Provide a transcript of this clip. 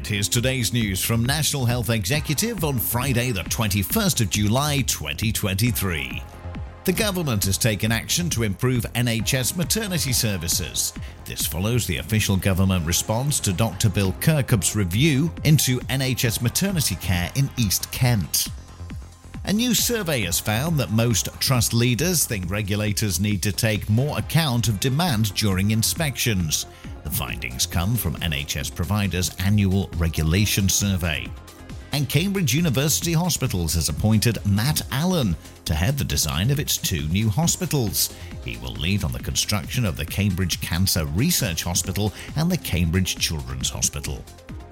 And here's today's news from National Health Executive on Friday, the 21st of July 2023. The government has taken action to improve NHS maternity services. This follows the official government response to Dr. Bill Kirkup's review into NHS maternity care in East Kent. A new survey has found that most trust leaders think regulators need to take more account of demand during inspections. The findings come from NHS providers' annual regulation survey. And Cambridge University Hospitals has appointed Matt Allen to head the design of its two new hospitals. He will lead on the construction of the Cambridge Cancer Research Hospital and the Cambridge Children's Hospital.